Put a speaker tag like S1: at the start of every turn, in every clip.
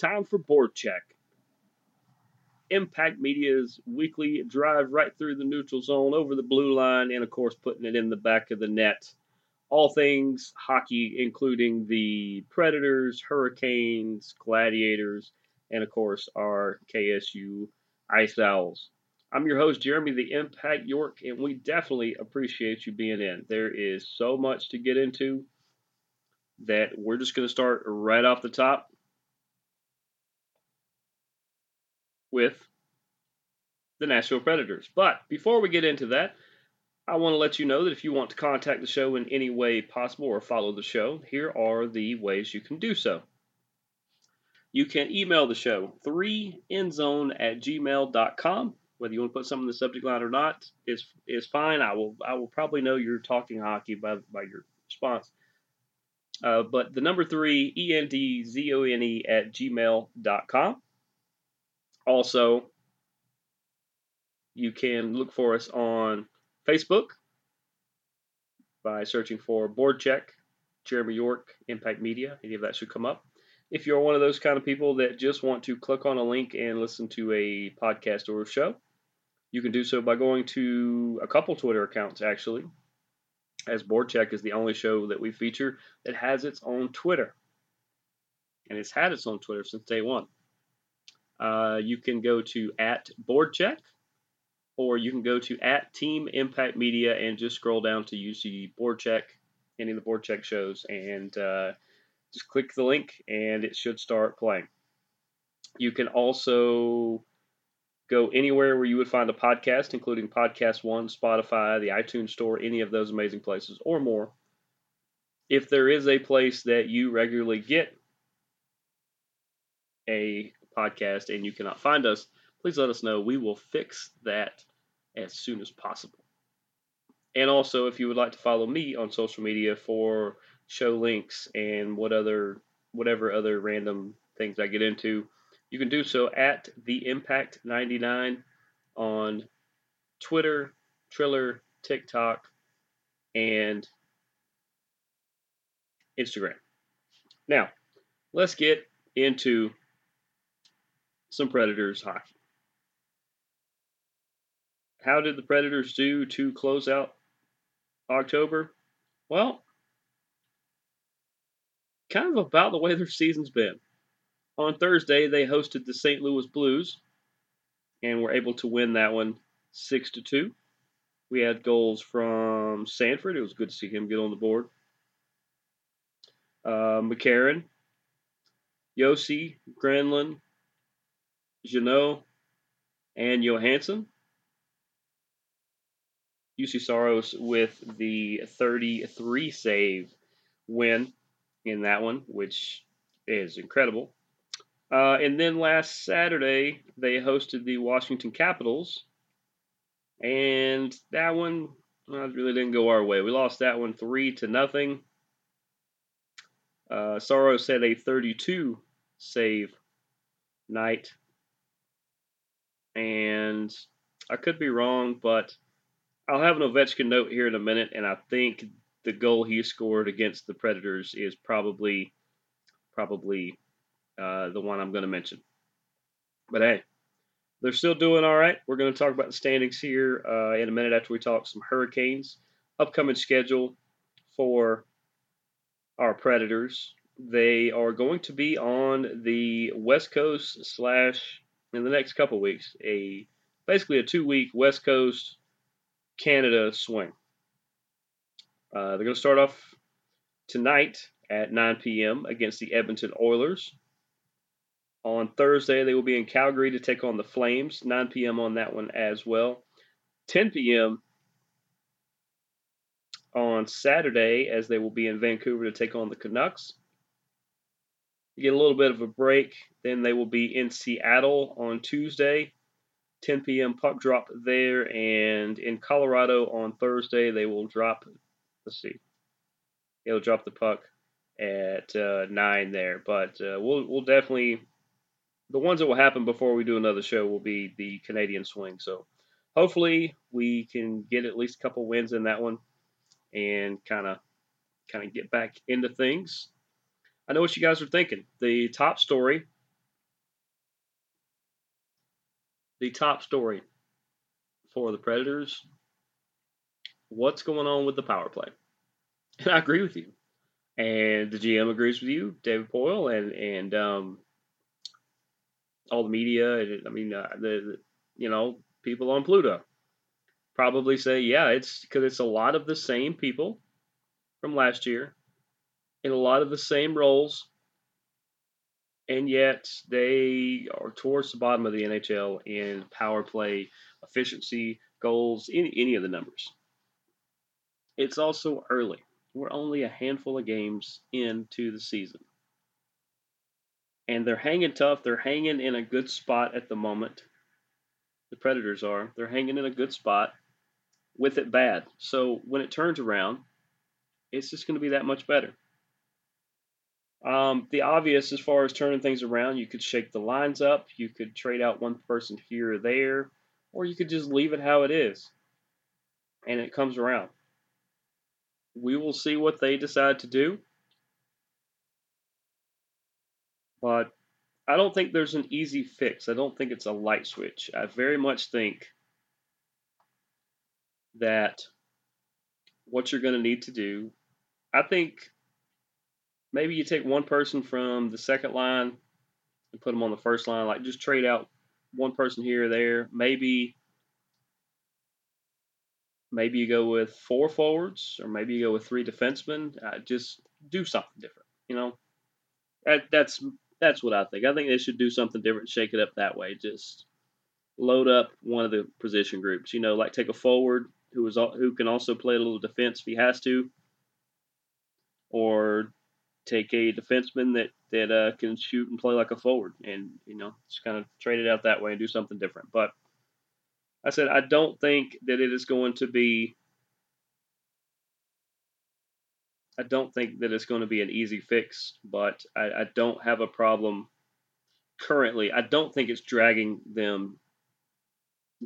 S1: time for Board Check. Impact Media's weekly drive right through the neutral zone, over the blue line, and of course, putting it in the back of the net. All things hockey, including the Predators, Hurricanes, Gladiators, and of course, our KSU Ice Owls. I'm your host, Jeremy the Impact York, and we definitely appreciate you being in. There is so much to get into that we're just going to start right off the top with the Nashville Predators. But before we get into that, I want to let you know that if you want to contact the show in any way possible or follow the show, here are the ways you can do so. You can email the show 3endzone at gmail.com. Whether you want to put something in the subject line or not is is fine. I will I will probably know you're talking hockey by, by your response. Uh, but the number three, E-N-D-Z-O-N-E at gmail.com. Also, you can look for us on Facebook by searching for Board Check, Jeremy York, Impact Media. Any of that should come up. If you're one of those kind of people that just want to click on a link and listen to a podcast or a show, you can do so by going to a couple Twitter accounts, actually, as Board Check is the only show that we feature that has its own Twitter. And it's had its own Twitter since day one. Uh, you can go to at Board Check, or you can go to at Team Impact Media and just scroll down to UC Board Check, any of the Board Check shows, and uh, just click the link and it should start playing. You can also go anywhere where you would find a podcast, including Podcast One, Spotify, the iTunes Store, any of those amazing places, or more. If there is a place that you regularly get a podcast and you cannot find us, please let us know. We will fix that as soon as possible. And also, if you would like to follow me on social media for show links and what other whatever other random things I get into, you can do so at the Impact 99 on Twitter, Triller, TikTok, and Instagram. Now, let's get into some Predators hockey. How did the Predators do to close out October? Well, kind of about the way their season's been. On Thursday, they hosted the St. Louis Blues and were able to win that one 6 to 2. We had goals from Sanford. It was good to see him get on the board. Uh, McCarron, Josi, Granlund, Jeannot, and Johansson. UC Saros with the 33 save win in that one, which is incredible. Uh, and then last Saturday, they hosted the Washington Capitals. And that one really didn't go our way. We lost that one 3 to nothing. Uh, Saros had a 32 save night. And I could be wrong, but I'll have an Ovechkin note here in a minute, and I think the goal he scored against the Predators is probably probably uh, the one I'm going to mention. But hey, they're still doing all right. We're going to talk about the standings here uh, in a minute after we talk some Hurricanes. Upcoming schedule for our Predators. They are going to be on the West Coast slash in the next couple weeks a basically a two week West Coast Canada swing. Uh, they're going to start off tonight at 9 p.m. against the Edmonton Oilers. On Thursday, they will be in Calgary to take on the Flames, 9 p.m. on that one as well. 10 p.m. on Saturday, as they will be in Vancouver to take on the Canucks. Get a little bit of a break. Then they will be in Seattle on Tuesday, 10 p.m. puck drop there, and in Colorado on Thursday they will drop. Let's see, they'll drop the puck at uh, nine there. But uh, we'll we'll definitely the ones that will happen before we do another show will be the Canadian swing. So hopefully we can get at least a couple wins in that one and kind of kind of get back into things. I know what you guys are thinking. The top story, the top story for the Predators. What's going on with the power play? And I agree with you and the GM agrees with you, David Poile, and and um, all the media. And, I mean, uh, the, the, you know people on Pluto probably say, yeah, it's because it's a lot of the same people from last year in a lot of the same roles, and yet they are towards the bottom of the NHL in power play efficiency, goals, any any of the numbers. It's also early we're only a handful of games into the season. And they're hanging tough. They're hanging in a good spot at the moment. The Predators are. They're hanging in a good spot with it bad. So when it turns around, it's just going to be that much better. Um, the obvious, as far as turning things around, you could shake the lines up. You could trade out one person here or there, or you could just leave it how it is, and it comes around we will see what they decide to do. But I don't think there's an easy fix. I don't think it's a light switch. I very much think that what you're going to need to do, I think maybe you take one person from the second line and put them on the first line, like just trade out one person here or there. Maybe Maybe you go with four forwards, or maybe you go with three defensemen. Uh, just do something different. You know, that, that's that's what I think. I think they should do something different, shake it up that way. Just load up one of the position groups. You know, like take a forward who is who can also play a little defense if he has to, or take a defenseman that that uh, can shoot and play like a forward, and you know, just kind of trade it out that way and do something different. But I said, I don't think that it is going to be. I don't think that it's going to be an easy fix, but I, I don't have a problem currently. I don't think it's dragging them,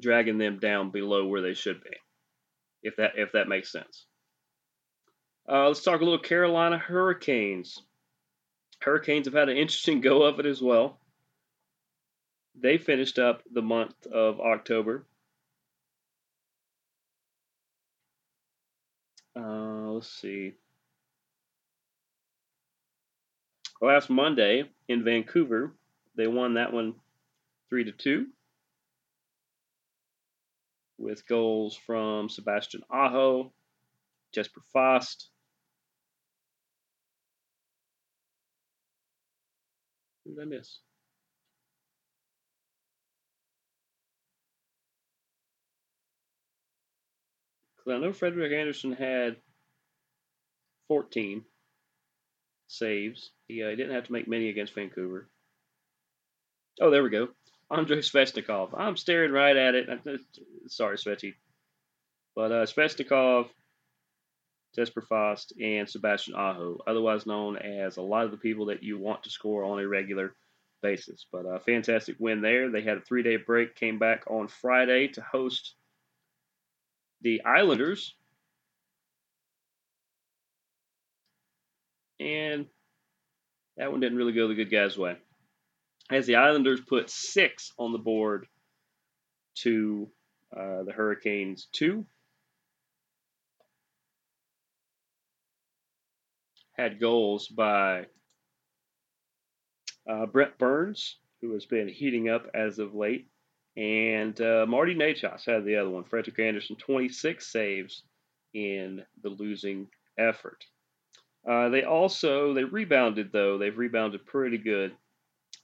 S1: dragging them down below where they should be, if that if that makes sense. Uh, let's talk a little Carolina Hurricanes. Hurricanes have had an interesting go of it as well. They finished up the month of October Uh, let's see. Last Monday in Vancouver, they won that one three to two with goals from Sebastian Aho, Jesper Fast. Who did I miss? Because I know Frederik Andersen had 14 saves. He uh, didn't have to make many against Vancouver. Oh, there we go. Andrei Svechnikov. I'm staring right at it. Sorry, Svechy. But uh, Svechnikov, Jesper Fast, and Sebastian Aho, otherwise known as a lot of the people that you want to score on a regular basis. But a fantastic win there. They had a three day break, came back on Friday to host the Islanders. And that one didn't really go the good guy's way. As the Islanders put six on the board to uh, the Hurricanes two. Had goals by uh, Brent Burns, who has been heating up as of late, and uh, Marty Necas had the other one. Frederik Andersen, 26 saves in the losing effort. Uh, they also they rebounded though. They've rebounded pretty good.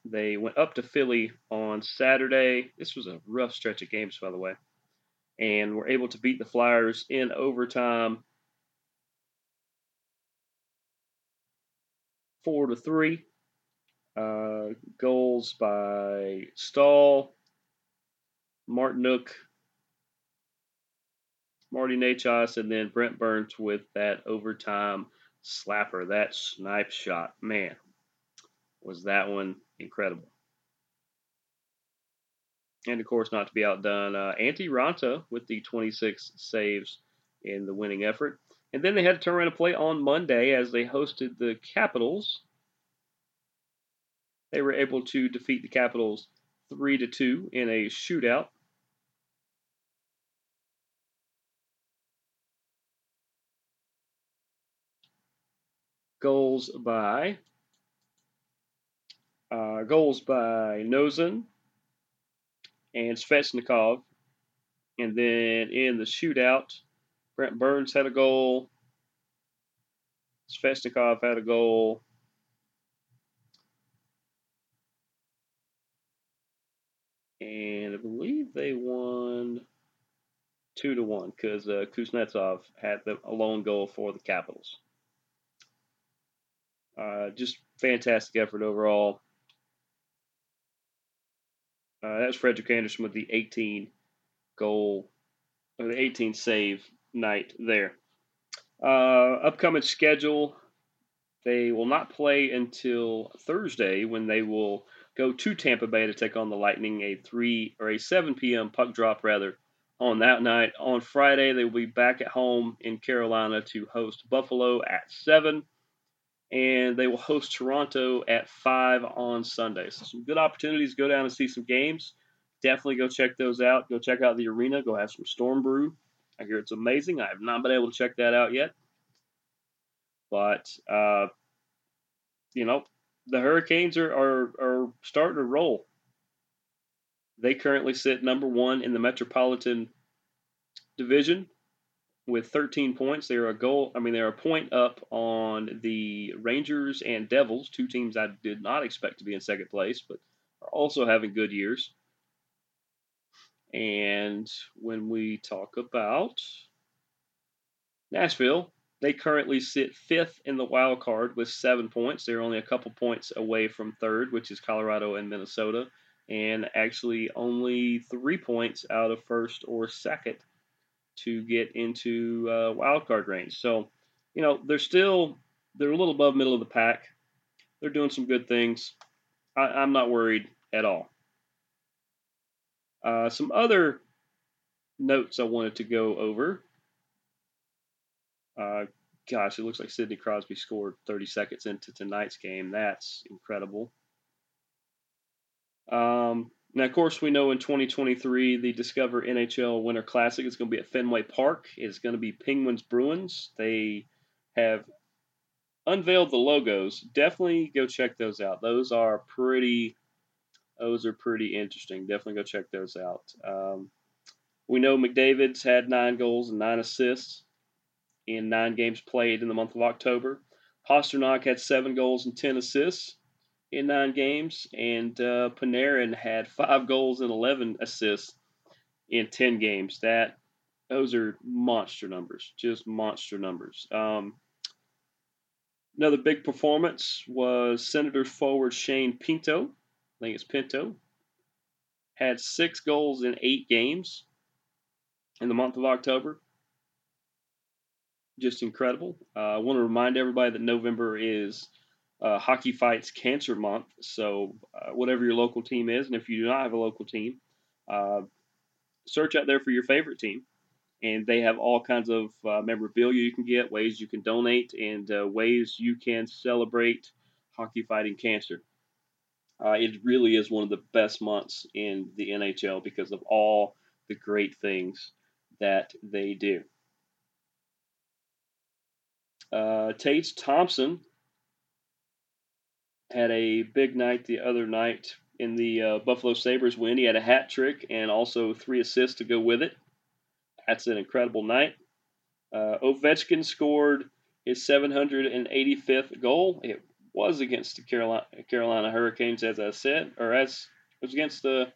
S1: They went up to Philly on Saturday. This was a rough stretch of games, by the way, and were able to beat the Flyers in overtime, four to three. Uh, goals by Staal, Martinook, Marty Necas, and then Brent Burns with that overtime slapper, that snipe shot. Man, was that one incredible. And of course, not to be outdone, uh, Antti Raanta with the 26 saves in the winning effort. And then they had to turn around and play on Monday as they hosted the Capitals. They were able to defeat the Capitals 3 to 2 in a shootout. Goals by uh, goals by Noesen and Svechnikov. And then in the shootout, Brent Burns had a goal. Svechnikov had a goal. And I believe they won two to one because uh, Kuznetsov had the, a lone goal for the Capitals. Uh, just fantastic effort overall. Uh, was Frederik Andersen with the 18 goal, or the 18 save night there. Uh, upcoming schedule, they will not play until Thursday when they will go to Tampa Bay to take on the Lightning, a 3 or a 7 p.m. puck drop rather on that night. On Friday, they will be back at home in Carolina to host Buffalo at 7 and they will host Toronto at 5 on Sunday. So, some good opportunities to go down and see some games. Definitely go check those out. Go check out the arena. Go have some Storm Brew. I hear it's amazing. I have not been able to check that out yet. But, uh, you know, the Hurricanes are, are, are starting to roll. They currently sit number one in the Metropolitan Division with 13 points. They're a goal. I mean, they're a point up on the Rangers and Devils, two teams I did not expect to be in second place, but are also having good years. And when we talk about Nashville, they currently sit fifth in the wild card with seven points. They're only a couple points away from third, which is Colorado and Minnesota, and actually only three points out of first or second to get into uh, wild card range. So, you know, they're still they're a little above middle of the pack. They're doing some good things. I, am not worried at all. Uh, some other notes I wanted to go over. Uh, gosh, it looks like Sidney Crosby scored 30 seconds into tonight's game. That's incredible. Um, now, of course, we know in 2023 the Discover NHL Winter Classic is going to be at Fenway Park. It's going to be Penguins Bruins. They have unveiled the logos. Definitely go check those out. Those are pretty. Those are pretty interesting. Definitely go check those out. Um, we know McDavid's had nine goals and nine assists in nine games played in the month of October. Pastrnak had seven goals and ten assists in nine games, and uh, Panarin had five goals and 11 assists in 10 games. That those are monster numbers, just monster numbers. Um, another big performance was Senators forward Shane Pinto. I think it's Pinto. Had six goals in eight games in the month of October. Just incredible. Uh, I want to remind everybody that November is uh, Hockey Fights Cancer Month. So, uh, whatever your local team is, and if you do not have a local team, uh, search out there for your favorite team. And they have all kinds of uh, memorabilia you can get, ways you can donate, and uh, ways you can celebrate hockey fighting cancer. Uh, it really is one of the best months in the NHL because of all the great things that they do. Uh, Tage Thompson had a big night the other night in the uh, Buffalo Sabres win. He had a hat trick and also three assists to go with it. That's an incredible night. Uh, Ovechkin scored his 785th goal. It was against the Carolina, Carolina Hurricanes, as I said, or as it was against the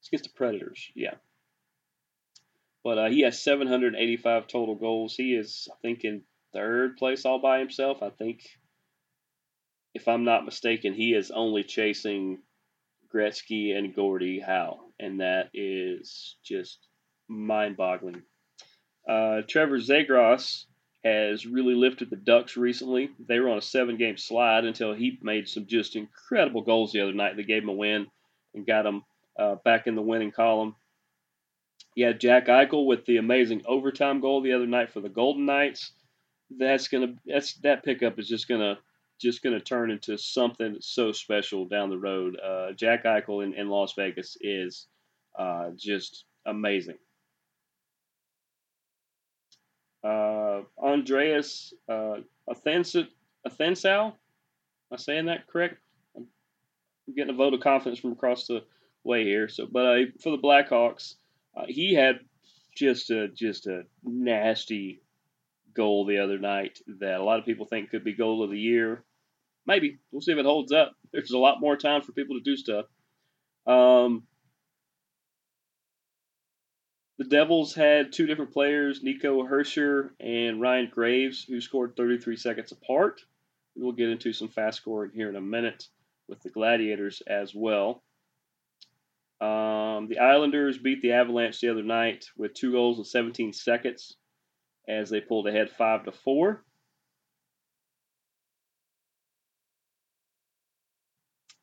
S1: it's against the Predators. Yeah. But uh, he has 785 total goals. He is, I think, in third place all by himself. I think if I'm not mistaken, he is only chasing Gretzky and Gordie Howe, and that is just mind-boggling. Uh, Trevor Zegras has really lifted the Ducks recently. They were on a seven-game slide until he made some just incredible goals the other night that gave them a win and got them uh, back in the winning column. Yeah, Jack Eichel with the amazing overtime goal the other night for the Golden Knights. That's gonna that's that pickup is just gonna just gonna turn into something so special down the road. Uh, Jack Eichel in, in Las Vegas is uh, just amazing. Uh, Andreas uh, Athanasiou, am I saying that correct? I'm getting a vote of confidence from across the way here. So, but uh, for the Blackhawks, uh, he had just a just a nasty goal the other night that a lot of people think could be goal of the year. Maybe we'll see if it holds up. There's a lot more time for people to do stuff. Um, the Devils had two different players, Nico Hischier and Ryan Graves, who scored 33 seconds apart. We'll get into some fast scoring here in a minute with the Gladiators as well. Um, the Islanders beat the Avalanche the other night with two goals in 17 seconds as they pulled ahead five to four.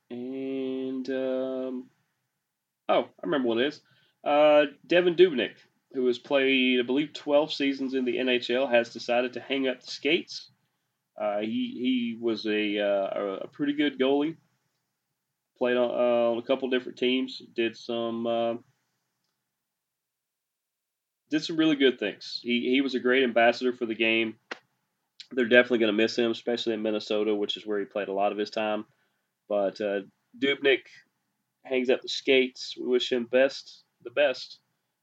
S1: And um, oh, I remember what it is. Uh, Devan Dubnyk, who has played, I believe, 12 seasons in the NHL, has decided to hang up the skates. Uh, he he was a uh, a pretty good goalie played on, uh, on a couple different teams, did some uh, did some really good things. He he was a great ambassador for the game. They're definitely going to miss him, especially in Minnesota, which is where he played a lot of his time. But uh, Dubnyk hangs up the skates. We wish him best, the best,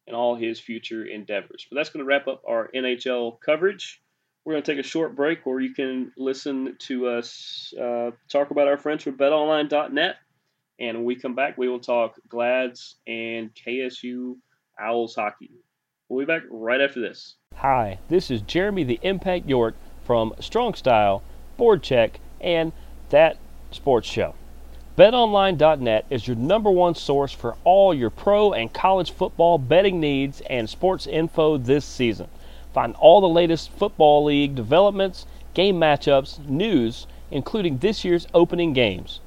S1: in all his future endeavors. But that's going to wrap up our NHL coverage. We're going to take a short break where you can listen to us uh, talk about our friends from BetOnline.net. And when we come back, we will talk Glads and KSU Owls hockey. We'll be back right after this.
S2: Hi, this is Jeremy the Impact York from Strong Style, Board Check, and That Sports Show. BetOnline.net is your number one source for all your pro and college football betting needs and sports info this season. Find all the latest football league developments, game matchups, news, including this year's opening games.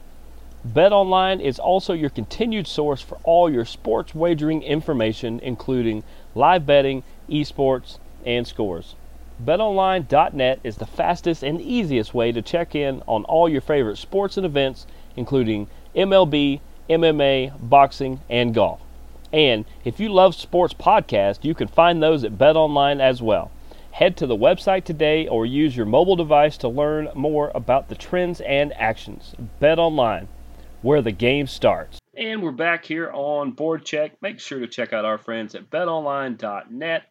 S2: BetOnline is also your continued source for all your sports wagering information, including live betting, esports, and scores. BetOnline.net is the fastest and easiest way to check in on all your favorite sports and events, including MLB, MMA, boxing, and golf. And if you love sports podcasts, you can find those at BetOnline as well. Head to the website today or use your mobile device to learn more about the trends and actions. BetOnline where the game starts.
S1: And we're back here on Board Check. Make sure to check out our friends at betonline.net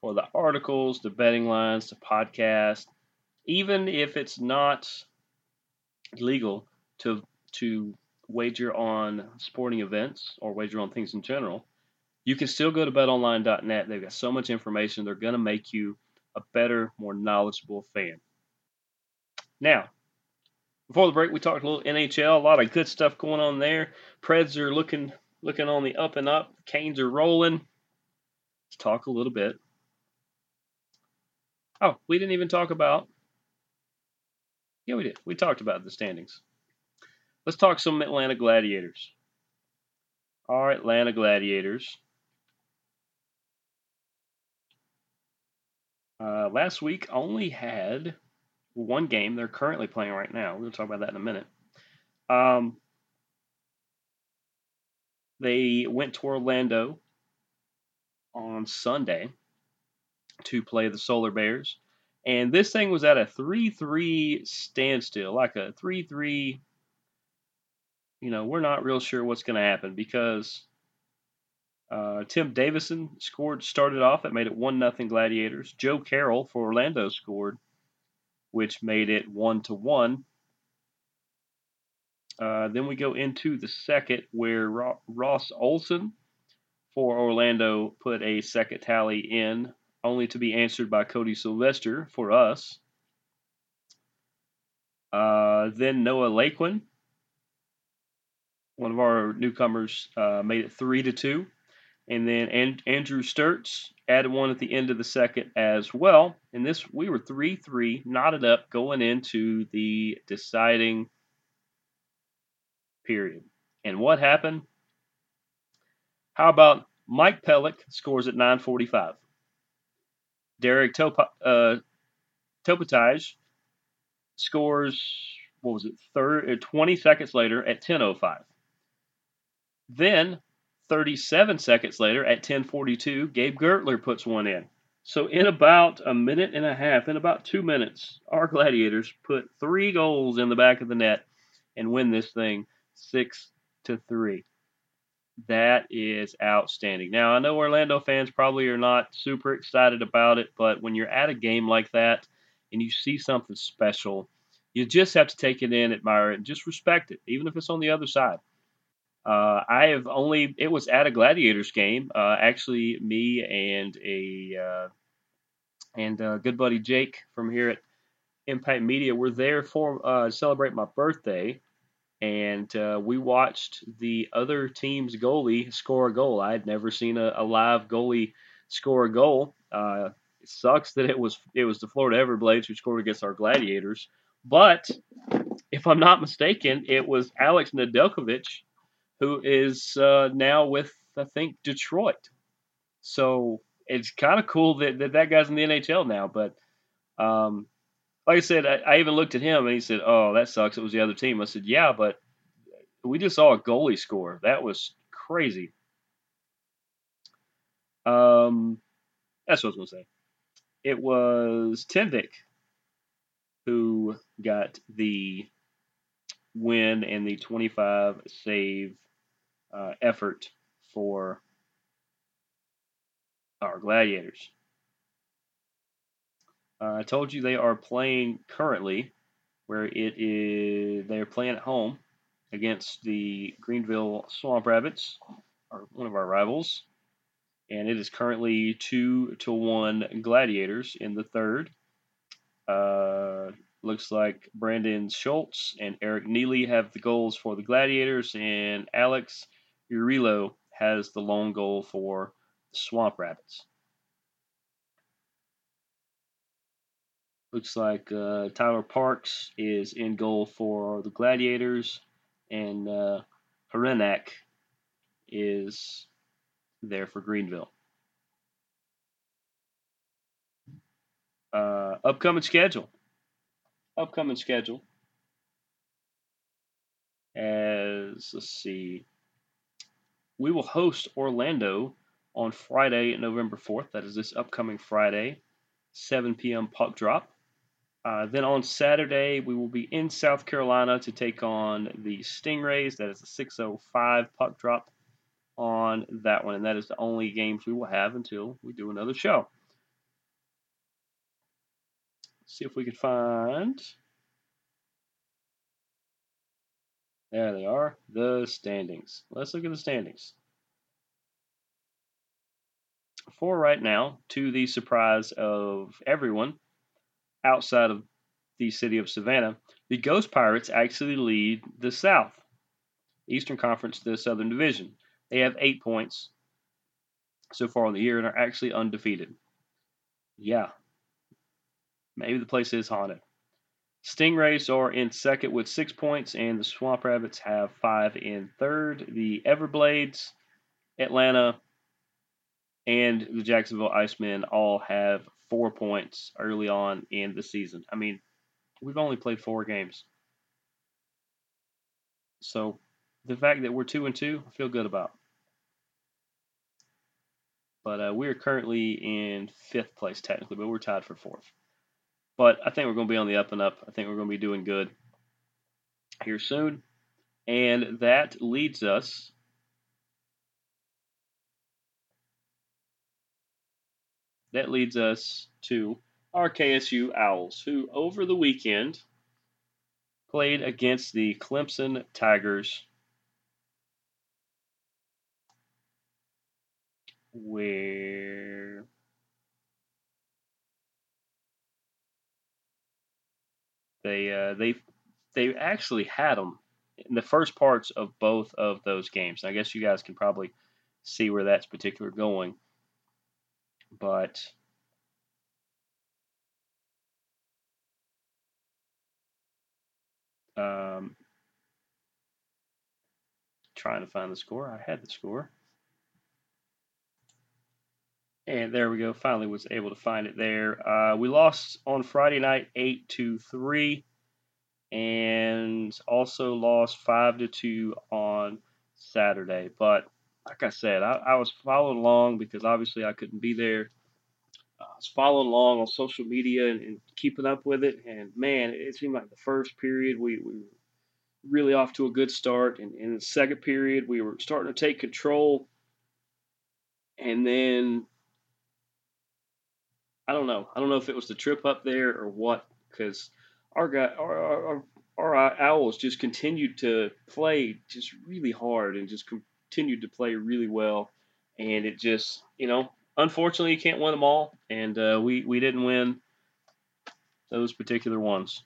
S1: for the articles, the betting lines, the podcast. Even if it's not legal to to wager on sporting events or wager on things in general, you can still go to betonline.net. They've got so much information. They're going to make you a better, more knowledgeable fan. Now, before the break, we talked a little NHL, a lot of good stuff going on there. Preds are looking looking on the up and up. Canes are rolling. Let's talk a little bit. Oh, we didn't even talk about. Yeah, we did. We talked about the standings. Let's talk some Atlanta Gladiators. Our Atlanta Gladiators. Uh, last week only had one game they're currently playing right now. To talk about that in a minute. Um, they went to Orlando on Sunday to play the Solar Bears. And this thing was at a 3 3 standstill, like a 3 3. You know, we're not real sure what's going to happen because uh, Tim Davidson scored, started off. It made it 1 nothing Gladiators. Joe Carroll for Orlando scored which made it one to one. Uh, then we go into the second where Ross Olson for Orlando put a second tally in, only to be answered by Cody Sylvester for us. Uh, then Noah Laquin, one of our newcomers, uh, made it three to two, and then An- Andrew Sturtz added one at the end of the second as well. And this we were three three, knotted up going into the deciding period. And what happened? How about Mike Pellick scores at 9:45? Derek Top- uh, Topatigh scores. What was it? Third, uh, 20 seconds later at 10:05. Then, 37 seconds later at 10:42, Gabe Gertler puts one in. So in about a minute and a half, in about two minutes, our Gladiators put three goals in the back of the net and win this thing six to three. That is outstanding. Now I know Orlando fans probably are not super excited about it, but when you're at a game like that and you see something special, you just have to take it in, admire it, and just respect it, even if it's on the other side. Uh, I have only it was at a Gladiators game. Uh, actually, me and a uh, and uh, good buddy Jake from here at Impact Media were there for uh, celebrate my birthday, and we watched the other team's goalie score a goal. I had never seen a, a live goalie score a goal. It sucks that it was it was the Florida Everblades who scored against our Gladiators, but if I'm not mistaken, it was Alex Nedeljkovic who is uh, now with I think Detroit. So it's kind of cool that, that that guy's in the NHL now. But um, like I said, I, I, even looked at him and he said, "Oh, that sucks. It was the other team." I said, "Yeah, but we just saw a goalie score. That was crazy." Um, that's what I was gonna say. It was Tenvik who got the win and the 25 save uh, effort for our Gladiators. Uh, I told you they are playing currently, where it is they are playing at home against the Greenville Swamp Rabbits, or one of our rivals, and it is currently two to one Gladiators in the third. Uh, looks like Brandon Schultz and Eric Neiley have the goals for the Gladiators, and Alex Urilo has the lone goal for the Swamp Rabbits. Looks like uh, Tyler Parks is in goal for the Gladiators, and uh, is there for Greenville. Uh, upcoming schedule. Upcoming schedule. As let's see, we will host Orlando on Friday, November 4th. That is this upcoming Friday, 7 p.m. puck drop. Uh, then on Saturday, we will be in South Carolina to take on the Stingrays. That is a 6:05 puck drop on that one, and that is the only games we will have until we do another show. See if we can find. There they are, the standings. Let's look at the standings. For right now, to the surprise of everyone outside of the city of Savannah, the Ghost Pirates actually lead the South, Eastern Conference, the Southern Division. They have eight points so far in the year and are actually undefeated. Yeah, maybe the place is haunted. Stingrays are in second with six points, and the Swamp Rabbits have five in third. The Everblades, Atlanta, and the Jacksonville Icemen all have four points early on in the season. I mean, we've only played four games. So the fact that we're two and two, I feel good about. But uh, we're currently in fifth place technically, but we're tied for fourth. But I think we're going to be on the up and up. I think we're going to be doing good here soon. And that leads us that leads us to our KSU Owls, who over the weekend played against the Clemson Tigers, where They uh, they they actually had them in the first parts of both of those games. I guess you guys can probably see where that's particular going, but. Um, trying to find the score. I had the score. And there we go. Finally was able to find it there. Uh, we lost on Friday night 8 to 3 and also lost 5 to 2 on Saturday. But like I said, I, I was following along because obviously I couldn't be there. Uh, I was following along on social media and, and, keeping up with it. And man, it seemed like the first period we, we were really off to a good start. And in the second period, we were starting to take control. And then I don't know. I don't know if it was the trip up there or what, because our guy, our, our, our, owls just continued to play just really hard and just continued to play really well, and it just, you know, unfortunately, you can't win them all, and uh, we we didn't win those particular ones,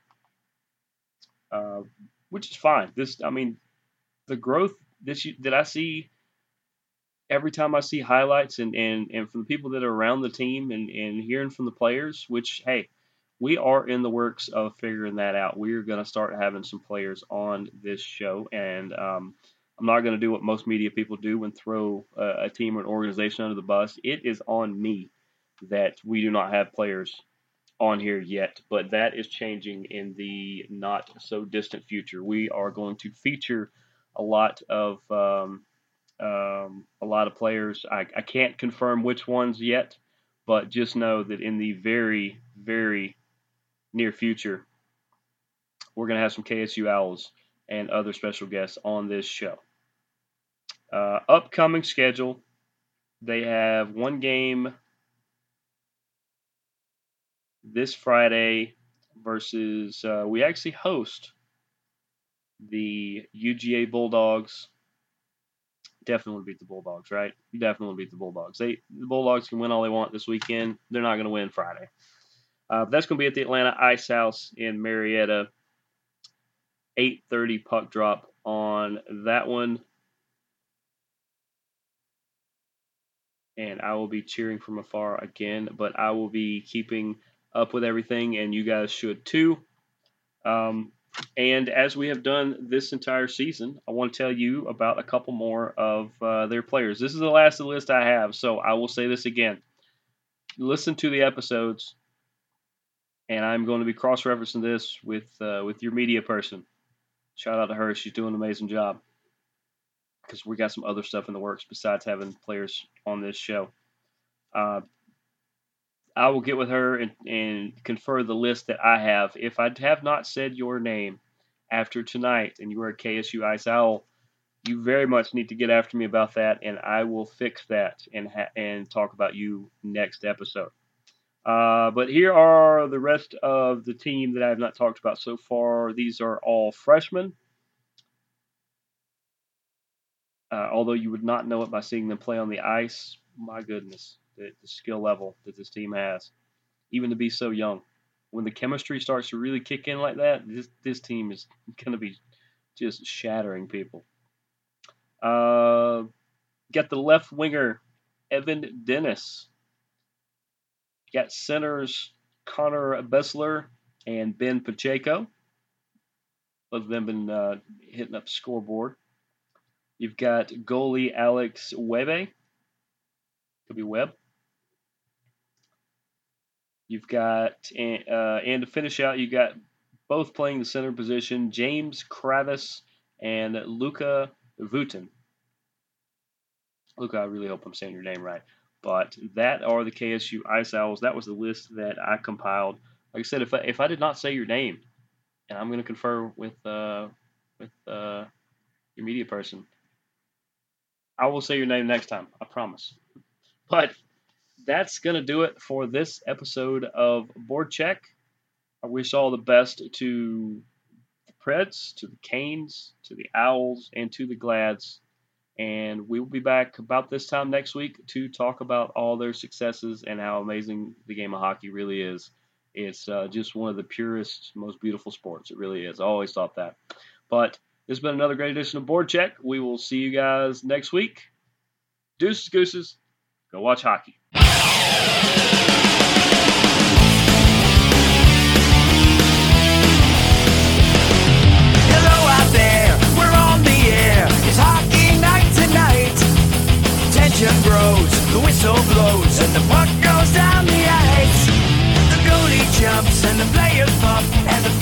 S1: uh, which is fine. This, I mean, the growth you that I see every time I see highlights and, and, and from the people that are around the team and, and hearing from the players, which, hey, we are in the works of figuring that out. We are going to start having some players on this show. And um, I'm not going to do what most media people do and throw a, a team or an organization under the bus. It is on me that we do not have players on here yet, but that is changing in the not so distant future. We are going to feature a lot of um, um, a lot of players. I, I can't confirm which ones yet, but just know that in the very, very near future, we're going to have some KSU Owls and other special guests on this show. Uh, upcoming schedule they have one game this Friday versus, uh, we actually host the UGA Bulldogs definitely want to beat the Bulldogs, right? You Definitely want to beat the Bulldogs. They the Bulldogs can win all they want this weekend. They're not going to win Friday. Uh, that's going to be at the Atlanta Ice House in Marietta. 8:30 puck drop on that one. And I will be cheering from afar again, but I will be keeping up with everything, and you guys should too. Um, and as we have done this entire season, I want to tell you about a couple more of uh, their players. This is the last of the list I have, so I will say this again. Listen to the episodes, and I'm going to be cross-referencing this with uh, with your media person. Shout out to her; she's doing an amazing job. Because we got some other stuff in the works besides having players on this show. Uh, I will get with her and, and confer the list that I have. If I have not said your name after tonight and you are a KSU Ice Owl, you very much need to get after me about that, and I will fix that and ha- and talk about you next episode. Uh, but here are the rest of the team that I have not talked about so far. These are all freshmen. Uh, although you would not know it by seeing them play on the ice, my goodness, the, the skill level that this team has, even to be so young. When the chemistry starts to really kick in like that, this this team is going to be just shattering people. Uh, got the left winger, Evan Dennis. Got centers, Connor Bessler and Ben Pacheco. Both of them been uh, hitting up scoreboard. You've got goalie Alex Webe. Could be Webb. You've got, uh, and to finish out, you've got both playing the center position, James Kravis and Luca Vutin. Luca, I really hope I'm saying your name right. But that are the KSU Ice Owls. That was the list that I compiled. Like I said, if I, if I did not say your name, and I'm going to confer with uh, with uh, your media person, I will say your name next time. I promise. But that's going to do it for this episode of Board Check. I wish all the best to the Preds, to the Canes, to the Owls, and to the Glads. And we will be back about this time next week to talk about all their successes and how amazing the game of hockey really is. It's uh, just one of the purest, most beautiful sports. It really is. I always thought that. But this has been another great edition of Board Check. We will see you guys next week. Deuces, gooses. Go watch hockey.
S3: And the puck goes down the ice. The goalie jumps and the